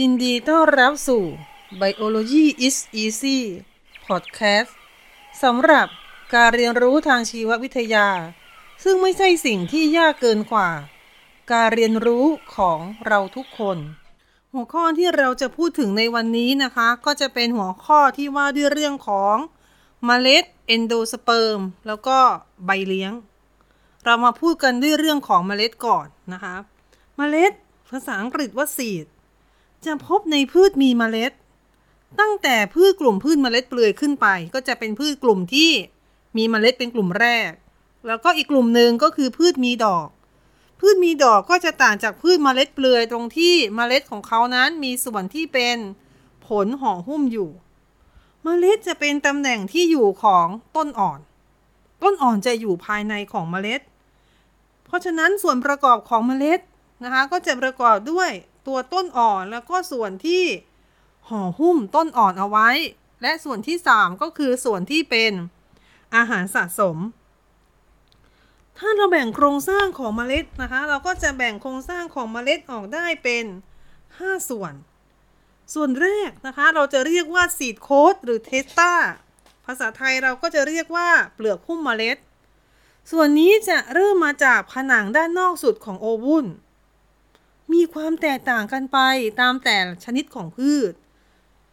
ยินดีต้อนรับสู่ Biology is Easy Podcast สำหรับการเรียนรู้ทางชีววิทยา ซึ่งไม่ใช่สิ่งที่ยากเกินกว่า การเรียนรู้ของเราทุกคน หัวข้อที่เราจะพูดถึงในวันนี้นะคะ ก็จะเป็นหัวข้อที่ว่าด้วยเรื่องของเมล็ดเอนโดสเปิร์มแล้วก็ใบเลี้ยง เรามาพูดกันด้วยเรื่องของเมล็ดก่อนนะคะ เมล็ดภาษาอังกฤษว่า seed จะพบในพืชมีเมล็ด ตั้งแต่พืชกลุ่มพืชเมล็ดเปลือยขึ้นไป ก็จะเป็นพืชกลุ่มที่มีเมล็ดเป็นกลุ่มแรก แล้วก็อีกกลุ่มหนึ่งก็คือพืชมีดอก พืชมีดอกก็จะต่างจากพืชเมล็ดเปลือยตรงที่เมล็ดของเขานั้นมีส่วนที่เป็นผลห่อหุ้มอยู่ เมล็ดจะเป็นตำแหน่งที่อยู่ของต้นอ่อน ต้นอ่อนจะอยู่ภายในของเมล็ด เพราะฉะนั้นส่วนประกอบของเมล็ดนะคะก็จะประกอบด้วย ตัวต้นอ่อนแล้วก็ส่วนที่ห่อหุ้มต้นอ่อนเอาไว้ และส่วนที่ 3 ก็คือส่วนที่เป็นอาหารสะสม ถ้าเราแบ่งโครงสร้างของเมล็ดนะคะ เราก็จะแบ่งโครงสร้างของเมล็ดออกได้เป็น 5 ส่วน ส่วนแรกนะคะ เราจะเรียกว่าซีดโคดหรือเทสตาภาษาไทยเราก็จะเรียกว่าเปลือกหุ้มเมล็ด ส่วนนี้จะเริ่มมาจากผนังด้านนอกสุดของโอวุล มีความแตกต่างกันไปตามแต่ชนิดของพืช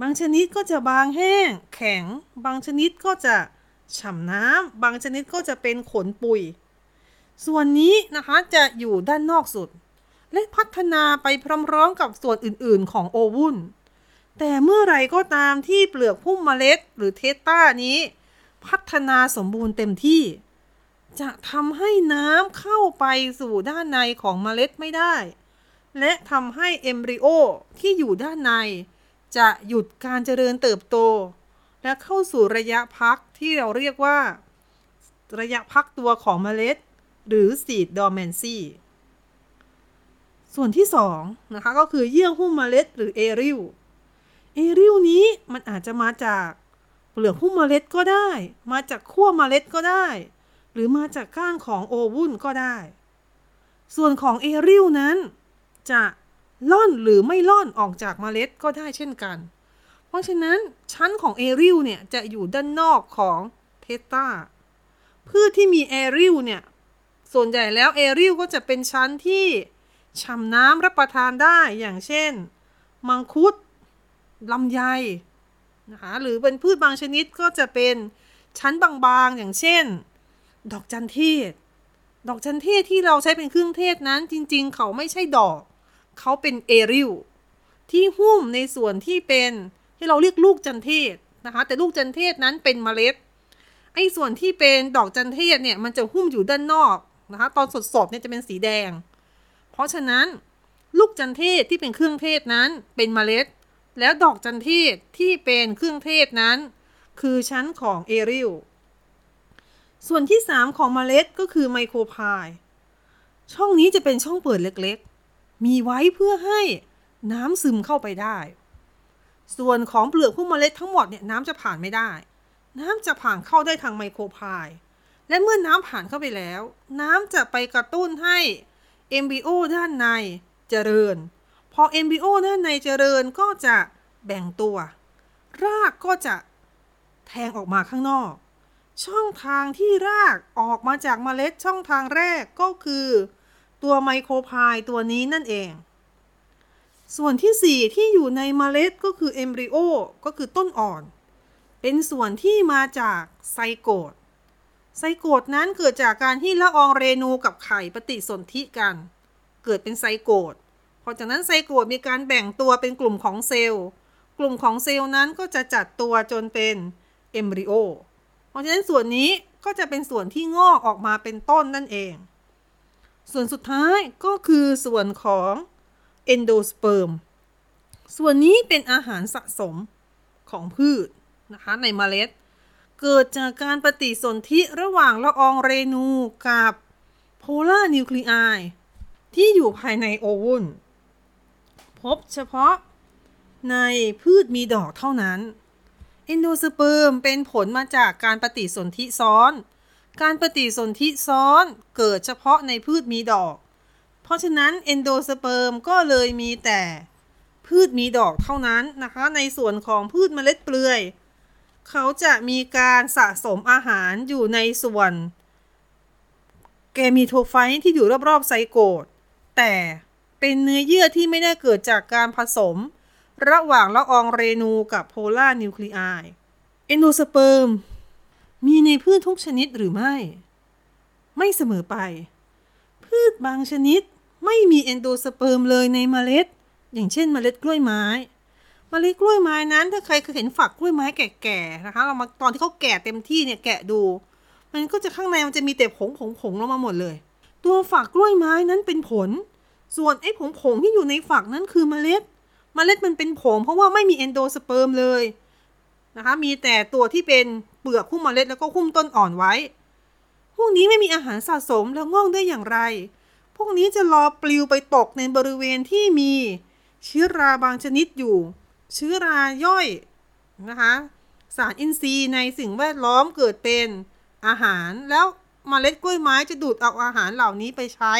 บางชนิดก็จะบางแห้ง แข็ง บางชนิดก็จะฉ่ำน้ำบางชนิดก็จะเป็นขนปุย ส่วนนี้นะคะจะอยู่ด้านนอกสุด และพัฒนาไปพร้อมๆกับส่วนอื่นๆของโอวุลแต่เมื่อไรก็ตามที่เปลือกพุ่มเมล็ดหรือเทสตานี้ พัฒนาสมบูรณ์เต็มที่ จะทำให้น้ำเข้าไปสู่ด้านในของเมล็ดไม่ได้ และทำให้เอมบริโอที่อยู่ด้านใน จะหยุดการเจริญเติบโต และเข้าสู่ระยะพักที่เราเรียกว่า ระยะพักตัวของเมล็ด หรือ seed dormancy ส่วนที่2นะคะก็คือเยื่อหุ้มเมล็ดหรือ aril aril นี้มันอาจจะมาจากเปลือกหุ้มเมล็ดก็ได้ มาจากขั้วเมล็ดก็ได้ หรือมาจากก้านของ ovule ก็ได้ ส่วนของ aril นั้น จะล่อนหรือไม่ล่อนออกจากเมล็ดก็ได้เช่นกัน เพราะฉะนั้นชั้นของ aril เนี่ยจะอยู่ด้านนอกของ testa พืชที่มี aril เนี่ยส่วนใหญ่แล้วเอริลก็จะเป็นชั้นที่ฉ่ำน้ำรับประทานได้อย่างเช่น มังคุดลำไยนะคะหรือเป็นพืชบางชนิดก็จะเป็นชั้นบางๆอย่างเช่น ดอกจันเทศ ดอกจันเทศที่เราใช้เป็นเครื่องเทศนั้นจริงๆ เขาไม่ใช่ดอก เขาเป็นเอริลที่หุ้มในส่วนที่เป็นที่เราเรียกลูกจันเทศนะคะ แต่ลูกจันเทศนั้นเป็นเมล็ดไอ้ส่วนที่เป็นดอกจันเทศเนี่ยมันจะหุ้มอยู่ด้านนอกนะคะ ตอนสดๆเนี่ยจะเป็นสีแดง เพราะฉะนั้นลูกจันเทศที่เป็นเครื่องเทศนั้นเป็นเมล็ด แล้วดอกจันเทศที่เป็นเครื่องเทศนั้น คือชั้นของเอริลส่วนที่ 3 ของเมล็ดก็คือไมโครพาย ช่องนี้จะเป็นช่องเปิดเล็ก มีไว้เพื่อให้น้ำซึมเข้าไปได้ ส่วนของเปลือกพุ่มเมล็ดทั้งหมดเนี่ยน้ำจะผ่านไม่ได้ น้ำจะผ่านเข้าได้ทางไมโครพาย และเมื่อน้ำผ่านเข้าไปแล้ว น้ำจะไปกระตุ้นให้เอมบิโอด้านในเจริญ พอเอมบิโอด้านในเจริญก็จะแบ่งตัว รากก็จะแทงออกมาข้างนอก ช่องทางที่รากออกมาจากเมล็ดช่องทางแรกก็คือ ตัวไมโครพายตัวนี้นั่นเอง ส่วนที่ 4 ที่อยู่ในเมล็ดก็คือ embryo ก็คือต้นอ่อน เป็นส่วนที่มาจาก zygote zygote นั้นเกิดจากการที่ละอองเรณูกับไข่ปฏิสนธิกัน เกิดเป็น zygote พอจากนั้น zygote มีการแบ่งตัวเป็นกลุ่มของเซลล์ กลุ่มของเซลล์นั้นก็จะจัดตัวจนเป็น embryo เพราะฉะนั้นส่วนนี้ก็จะเป็นส่วนที่งอกออกมาเป็นต้นนั่นเอง ส่วนสุดท้ายก็คือส่วนของ endosperm ส่วนนี้เป็นอาหารสะสมของพืชนะคะในเมล็ด เกิดจากการปฏิสนธิระหว่างละอองเรณูกับ polar nuclei ที่อยู่ภายใน ovule พบเฉพาะในพืชมีดอกเท่านั้น endosperm เป็นผลมาจากการปฏิสนธิซ้อน การปฏิสนธิซ้อนเกิดเฉพาะในพืชมีดอก เพราะฉะนั้น endosperm ก็เลยมีแต่พืชมีดอกเท่านั้นนะคะ ในส่วนของพืชเมล็ดเปลือย เขาจะมีการสะสมอาหารอยู่ในส่วน gametophyte ที่อยู่รอบๆ zygote แต่เป็นเนื้อเยื่อที่ไม่ได้เกิดจากการผสม ระหว่างละอองเรณูกับ polar nucleiเอนโดสเปิร์ม มีในพืชทุกชนิดหรือไม่ ไม่เสมอไป พืชบางชนิดไม่มีเอนโดสเปิร์มเลยในเมล็ด อย่างเช่นเมล็ดกล้วยไม้เมล็ดกล้วยไม้นั้นถ้าใครเคยเห็นฝักกล้วยไม้แก่ๆนะคะ เรามาตอนที่เขาแก่เต็มที่เนี่ยแกะดู มันก็จะข้างในมันจะมีแต่ผงผงผงลงมาหมดเลย ตัวฝักกล้วยไม้นั้นเป็นผล ส่วนไอ้ผงผงที่อยู่ในฝักนั้นคือเมล็ด เมล็ดมันเป็นผงเพราะว่าไม่มี endosperm เลย นะคะ มีแต่ตัวที่เป็นเปลือกหุ้มเมล็ดแล้วก็หุ้มต้นอ่อนไว้ พวกนี้ไม่มีอาหารสะสมแล้วงอกได้อย่างไร พวกนี้จะรอปลิวไปตกในบริเวณที่มีเชื้อราบางชนิดอยู่ เชื้อราย่อยนะคะสารอินทรีย์ในสิ่งแวดล้อมเกิดเป็นอาหารแล้วเมล็ดกล้วยไม้จะดูดเอาอาหารเหล่านี้ไปใช้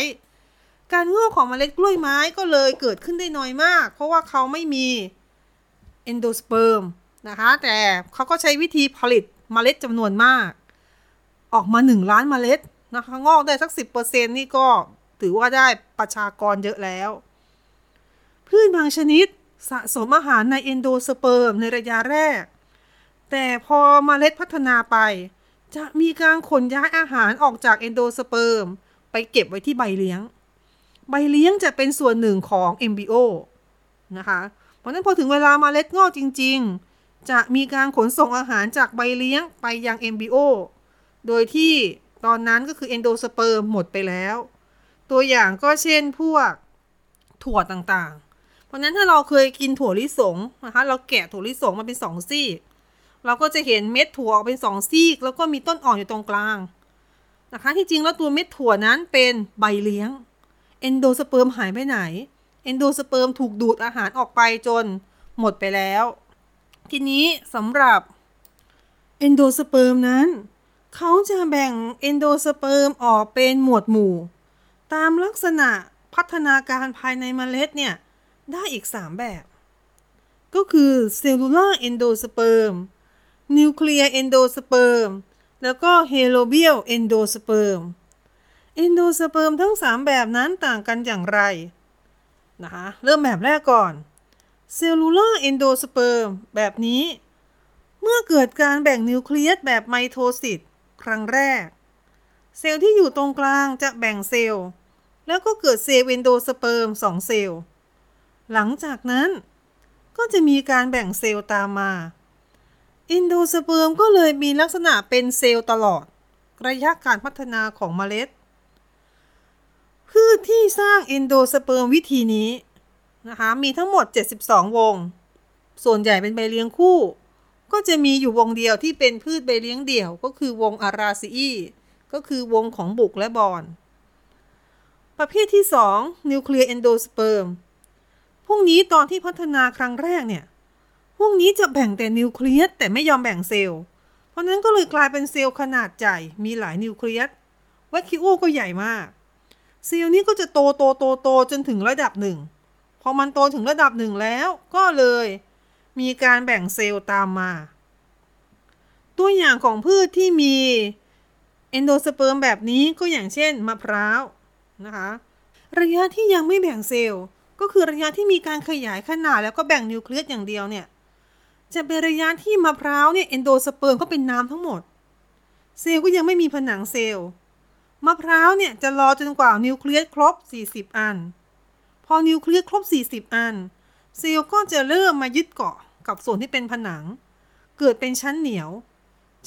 การงอกของเมล็ดกล้วยไม้ก็เลยเกิดขึ้นได้น้อยมาก เพราะว่าเขาไม่มีเอนโดสเปิร์ม นะคะ แต่เขาก็ใช้วิธีผลิตเมล็ดจำนวนมาก ออกมา 1 ล้านเมล็ดนะคะงอกได้สัก 10%นี่ก็ถือว่าได้ประชากรเยอะแล้ว พืชบางชนิดสะสมอาหารในเอนโดสเปิร์มในระยะแรก แต่พอมเมล็ดพัฒนาไป จะมีการขนย้ายอาหารออกจากเอนโดสเปิร์มไปเก็บไว้ที่ใบเลี้ยง ใบเลี้ยงจะเป็นส่วนหนึ่งของเอมบิโอนะคะ เพราะนั้นพอถึงเวลามาเมล็ดงอกจริง ๆ จะมีการขนส่งอาหารจากใบเลี้ยงไปยังเอมบิโอ โดยที่ตอนนั้นก็คือเอนโดสเปิร์มหมดไปแล้ว ตัวอย่างก็เช่นพวกถั่วต่างๆ เพราะนั้นถ้าเราเคยกินถั่วลิสงนะคะ เราแกะถั่วลิสงมาเป็นสองซี่เราก็จะเห็นเม็ดถั่วออกเป็นสองซี่แล้วก็มีต้นอ่อนอยู่ตรงกลางนะคะที่จริงแล้วตัวเม็ดถั่วนั้นเป็นใบเลี้ยง endosperm หายไปไหน endosperm ถูกดูดอาหารออกไปจนหมดไปแล้ว ทีนี้สำหรับ endosperm นั้น เขาจะแบ่ง endosperm ออกเป็นหมวดหมู่ ตามลักษณะพัฒนาการภายในเมล็ดเนี่ย ได้อีก 3 แบบ ก็คือ cellular endosperm nuclear endosperm แล้วก็ helobial endosperm endosperm ทั้ง 3 แบบนั้นต่างกันอย่างไรนะคะเริ่มแบบแรกก่อน cellular endosperm แบบนี้ เมื่อเกิดการแบ่งนิวเคลียสแบบไมโทซิสครั้งแรก เซลล์ที่อยู่ตรงกลางจะแบ่งเซลล์ แล้วก็เกิดเซลล์ endosperm 2เซลล์ หลังจากนั้นก็จะมีการแบ่งเซลล์ตามมา endosperm ก็เลยมีลักษณะเป็นเซลล์ตลอด ระยะการพัฒนาของเมล็ดพืชที่สร้าง endosperm วิธีนี้ นะคะ มีทั้งหมด 72 วงศ์ ส่วนใหญ่เป็นใบเลี้ยงคู่ ก็จะมีอยู่วงศ์เดียวที่เป็นพืชใบเลี้ยงเดี่ยว ก็คือวงศ์ Araceae ก็คือวงศ์ของบุกและบอน ประเภทที่ 2 nuclear endosperm พวกนี้ตอนที่พัฒนาครั้งแรกเนี่ย พวกนี้จะแบ่งแต่นิวเคลียสแต่ไม่ยอมแบ่งเซลล์ เพราะนั้นก็เลยกลายเป็นเซลล์ขนาดใหญ่ มีหลายนิวเคลียสวัคคิโอก็ใหญ่มาก เซลล์นี้ก็จะโตโตโตโตจนถึงระดับหนึ่ง พอมันโตถึงระดับหนึ่งแล้วก็เลย มีการแบ่งเซลล์ตามมา ตัวอย่างของพืชที่มีendosperm แบบนี้ก็อย่างเช่นมะพร้าวนะคะระยะที่ยังไม่แบ่งเซลล์ก็คือระยะที่มีการขยายขนาดแล้วก็แบ่งนิวเคลียสอย่างเดียวเนี่ยจะเป็นระยะที่มะพร้าวเนี่ย endosperm ก็เป็นน้ำทั้งหมด เซลล์ก็ยังไม่มีผนังเซลล์มะพร้าวเนี่ยจะรอจนกว่านิวเคลียสครบ 40 อัน พอนิวเคลียสครบ 40 อัน เซลล์ก็จะเริ่มมายึดเกาะกับส่วนที่เป็นผนัง เกิดเป็นชั้นเหนียว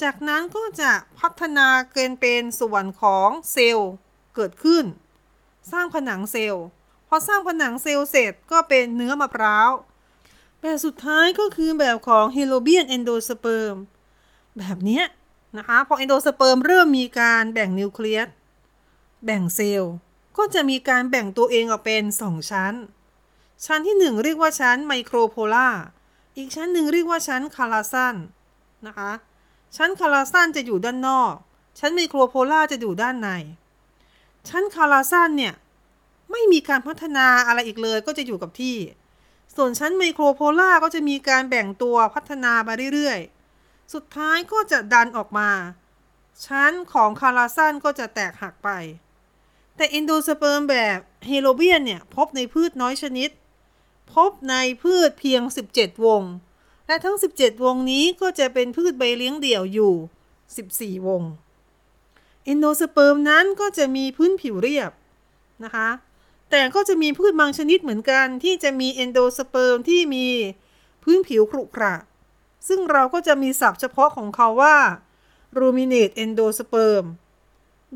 จากนั้นก็จะพัฒนาเกิดเป็นส่วนของเซลล์เกิดขึ้น สร้างผนังเซลล์ พอสร้างผนังเซลล์เสร็จก็เป็นเนื้อมะพร้าว แบบสุดท้ายก็คือแบบของ helobial endosperm แบบนี้นะคะ พอ endosperm เริ่มมีการแบ่งนิวเคลียส แบ่งเซลล์ ก็จะมีการแบ่งตัวเองออกเป็น 2 ชั้น ชั้นที่ 1 เรียกว่าชั้น micropylar อีกชั้นหนึ่งเรียกว่าชั้น chalazal นะคะ ชั้น chalazal จะอยู่ด้านนอก ชั้น micropylar จะอยู่ด้านใน ชั้น chalazal เนี่ยไม่มีการพัฒนาอะไรอีกเลยก็จะอยู่กับที่ ส่วนชั้น micropylar ก็จะมีการแบ่งตัวพัฒนาไปเรื่อยๆ สุดท้ายก็จะดันออกมา ชั้นของ chalazal ก็จะแตกหักไป แต่ endosperm แบบ helobial เนี่ย พบในพืชน้อยชนิด พบในพืชเพียง 17 วงศ์ และทั้ง 17 วงศ์นี้ก็จะเป็นพืชใบเลี้ยงเดี่ยวอยู่ 14 วงศ์ endosperm นั้นก็จะมีพื้นผิวเรียบนะคะ แต่ก็จะมีพืชบางชนิดเหมือนกันที่จะมี endosperm ที่มีพื้นผิวขรุขระ ซึ่งเราก็จะมีศัพท์เฉพาะของเขาว่า ruminate endosperm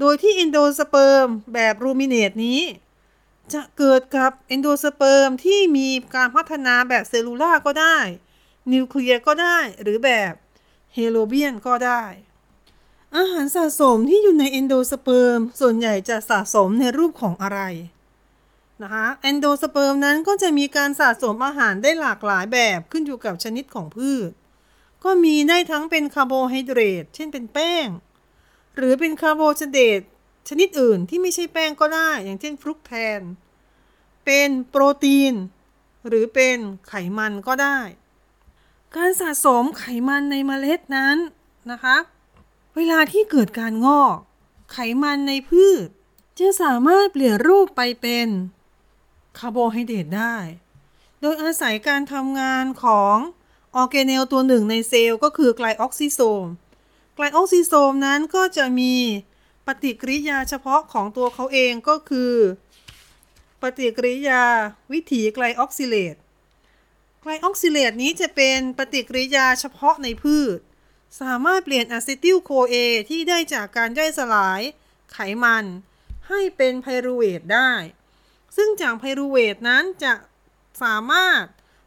โดยที่ endosperm แบบ ruminate นี้ จะเกิดกับ endosperm ที่มีการพัฒนาแบบ cellular ก็ได้ nuclear ก็ได้หรือแบบ helobial ก็ได้ อาหารสะสมที่อยู่ใน endosperm ส่วนใหญ่จะสะสมในรูปของอะไรนะคะ endosperm นั้นก็จะมีการสะสมอาหารได้หลากหลายแบบขึ้นอยู่กับชนิดของพืช ก็มีได้ทั้งเป็นคาร์โบไฮเดรตเช่นเป็นแป้ง หรือเป็นคาร์โบไฮเดรตชนิดอื่นที่ไม่ใช่แป้งก็ได้ อย่างเช่น fructan เป็นโปรตีน หรือเป็นไขมันก็ได้ การสะสมไขมันในเมล็ดนั้นนะคะ เวลาที่เกิดการงอก ไขมันในพืช จะสามารถเปลี่ยนรูปไปเป็นคาร์โบไฮเดรตได้ โดยอาศัยการทำงานของออร์แกเนลตัวหนึ่งในเซลล์ก็คือ glyoxysome glyoxysome นั้นก็จะมีปฏิกิริยาเฉพาะของตัวเขาเองก็คือ ปฏิกิริยาวิถี glyoxylate glyoxylate นี้จะเป็นปฏิกิริยาเฉพาะในพืช สามารถเปลี่ยน acetyl CoA ที่ได้จากการย่อยสลายไขมัน ให้เป็น pyruvate ได้ ซึ่งจาก pyruvate นั้นจะสามารถ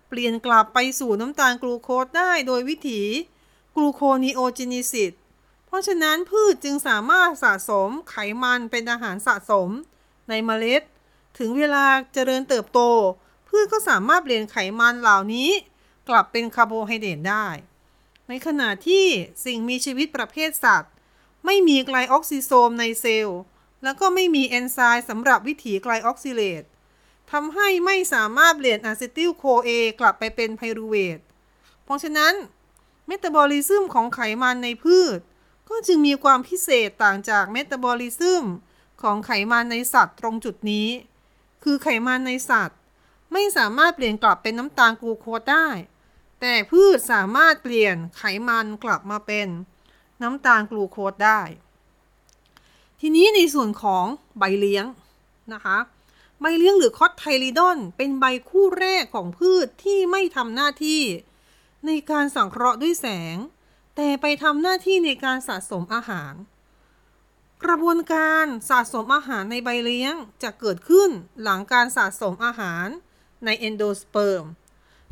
เปลี่ยนกลับไปสู่น้ำตาลกลูโคสได้โดยวิถี gluconeogenesis เพราะฉะนั้นพืชจึงสามารถสะสมไขมันเป็นอาหารสะสมในเมล็ด ถึงเวลาเจริญเติบโต พืชก็สามารถเปลี่ยนไขมันเหล่านี้ กลับเป็นคาร์โบไฮเดรตได้ ในขณะที่สิ่งมีชีวิตประเภทสัตว์ ไม่มี glyoxysome ในเซลล์ แล้วก็ไม่มีเอนไซม์สำหรับวิถี glyoxylate ทำให้ไม่สามารถเปลี่ยน acetyl CoA กลับไปเป็น pyruvate เพราะฉะนั้น metabolism ของไขมันในพืช ก็จึงมีความพิเศษต่างจาก metabolism ของไขมันในสัตว์ตรงจุดนี้ คือไขมันในสัตว์ ไม่สามารถเปลี่ยนกลับเป็นน้ำตาลกลูโคสได้ แต่พืชสามารถเปลี่ยนไขมันกลับมาเป็นน้ำตาลกลูโคสได้ ทีนี้ในส่วนของใบเลี้ยงนะคะใบเลี้ยงหรือคอตไทลิดอน เป็นใบคู่แรกของพืชที่ไม่ทำหน้าที่ ในการสังเคราะห์ด้วยแสง แต่ไปทำหน้าที่ในการสะสมอาหาร กระบวนการสะสมอาหารในใบเลี้ยงจะเกิดขึ้นหลังการสะสมอาหารใน endosperm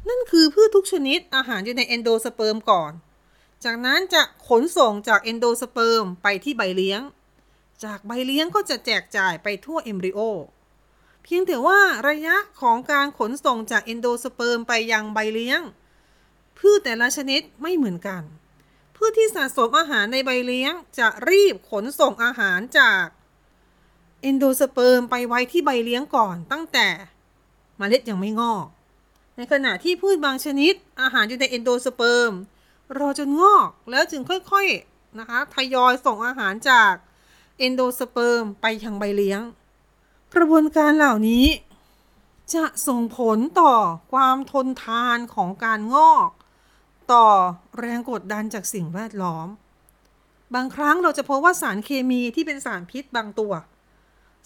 นั่นคือพืชทุกชนิดอาหารอยู่ใน endosperm ก่อน จากนั้นจะขนส่งจาก endosperm ไปที่ใบเลี้ยง จากใบเลี้ยงก็จะแจกจ่ายไปทั่ว embryo เพียงแต่ว่าระยะของการขนส่งจาก endosperm ไปยังใบเลี้ยง พืชแต่ละชนิดไม่เหมือนกัน พืชที่สะสมอาหารในใบเลี้ยง จะรีบขนส่งอาหารจากendosperm ไปไว้ที่ใบเลี้ยงก่อนตั้งแต่เมล็ดยังไม่งอก ในขณะที่พืชบางชนิด อาหารอยู่ใน endosperm รอจนงอกแล้วจึงค่อยๆนะคะทยอยส่งอาหารจาก endosperm ไปยังใบเลี้ยง กระบวนการเหล่านี้ จะส่งผลต่อความทนทานของการงอก ต่อแรงกดดันจากสิ่งแวดล้อม บางครั้งเราจะพบว่าสารเคมีที่เป็นสารพิษบางตัว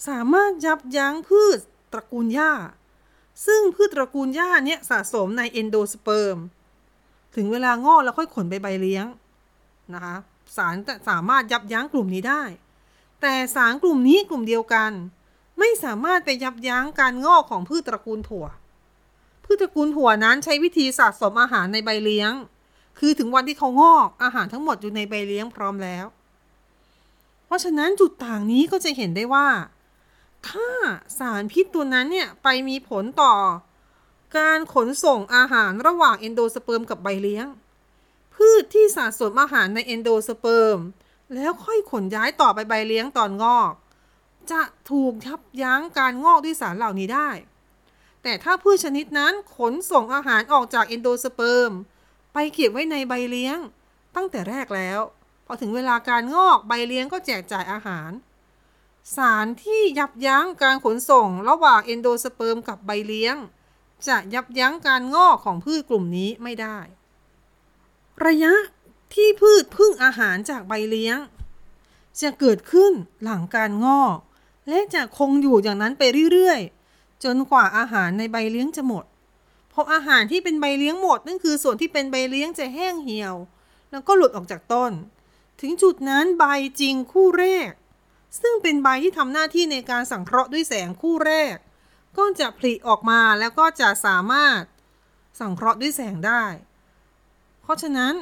สามารถยับยั้งพืชตระกูลหญ้า ซึ่งพืชตระกูลหญ้าเนี่ยสะสมในเอนโดสเปิร์ม ถึงเวลางอกแล้วค่อยขนไปใบเลี้ยงนะคะสารสามารถยับยั้งกลุ่มนี้ได้ แต่สารกลุ่มนี้กลุ่มเดียวกัน ไม่สามารถไปยับยั้งการงอกของพืชตระกูลถั่วพืชตระกูลถั่วนั้นใช้วิธีสะสมอาหารในใบเลี้ยง คือถึงวันที่เขางอกอาหารทั้งหมดอยู่ในใบเลี้ยงพร้อมแล้ว เพราะฉะนั้นจุดต่างนี้ก็จะเห็นได้ว่า ถ้าสารพิษตัวนั้นเนี่ยไปมีผลต่อ การขนส่งอาหารระหว่างเอนโดสเปิร์มกับใบเลี้ยง พืชที่สะสมอาหารในเอนโดสเปิร์มแล้วค่อยขนย้ายต่อไปใบเลี้ยงตอนงอก จะถูกทับยั้งการงอกด้วยสารเหล่านี้ได้ แต่ถ้าพืชชนิดนั้นขนส่งอาหารออกจากเอนโดสเปิร์ม ไปเก็บไว้ในใบเลี้ยง ตั้งแต่แรกแล้ว พอถึงเวลาการงอกใบเลี้ยงก็แจกจ่ายอาหาร สารที่ยับยั้งการขนส่งระหว่างเอนโดสเปิร์มกับใบเลี้ยง จะยับยั้งการงอกของพืชกลุ่มนี้ไม่ได้ ระยะที่พืชพึ่งอาหารจากใบเลี้ยง จะเกิดขึ้นหลังการงอก และจะคงอยู่อย่างนั้นไปเรื่อยๆ จนกว่าอาหารในใบเลี้ยงจะหมด พออาหารที่เป็นใบเลี้ยงหมดนั่นคือส่วนที่เป็นใบเลี้ยงจะแห้งเหี่ยว แล้วก็หลุดออกจากต้น ถึงจุดนั้นใบจริงคู่แรก ซึ่งเป็นใบที่ทำหน้าที่ในการสังเคราะห์ด้วยแสงคู่แรก ก็จะผลิออกมาแล้วก็จะสามารถสังเคราะห์ด้วยแสงได้ เพราะฉะนั้น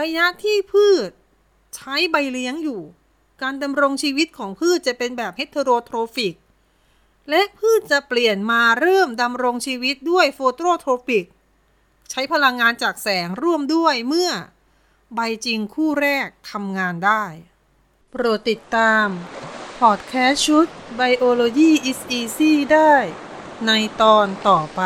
ระยะที่พืชใช้ใบเลี้ยงอยู่ การดำรงชีวิตของพืชจะเป็นแบบ heterotrophic และพืชจะเปลี่ยนมาเริ่มดำรงชีวิตด้วย phototrophic ใช้พลังงานจากแสงร่วมด้วยเมื่อ ใบจริงคู่แรกทำงานได้ โปรดติดตาม พอดแคสต์ชุด Biology is Easy ได้ ในตอนต่อไป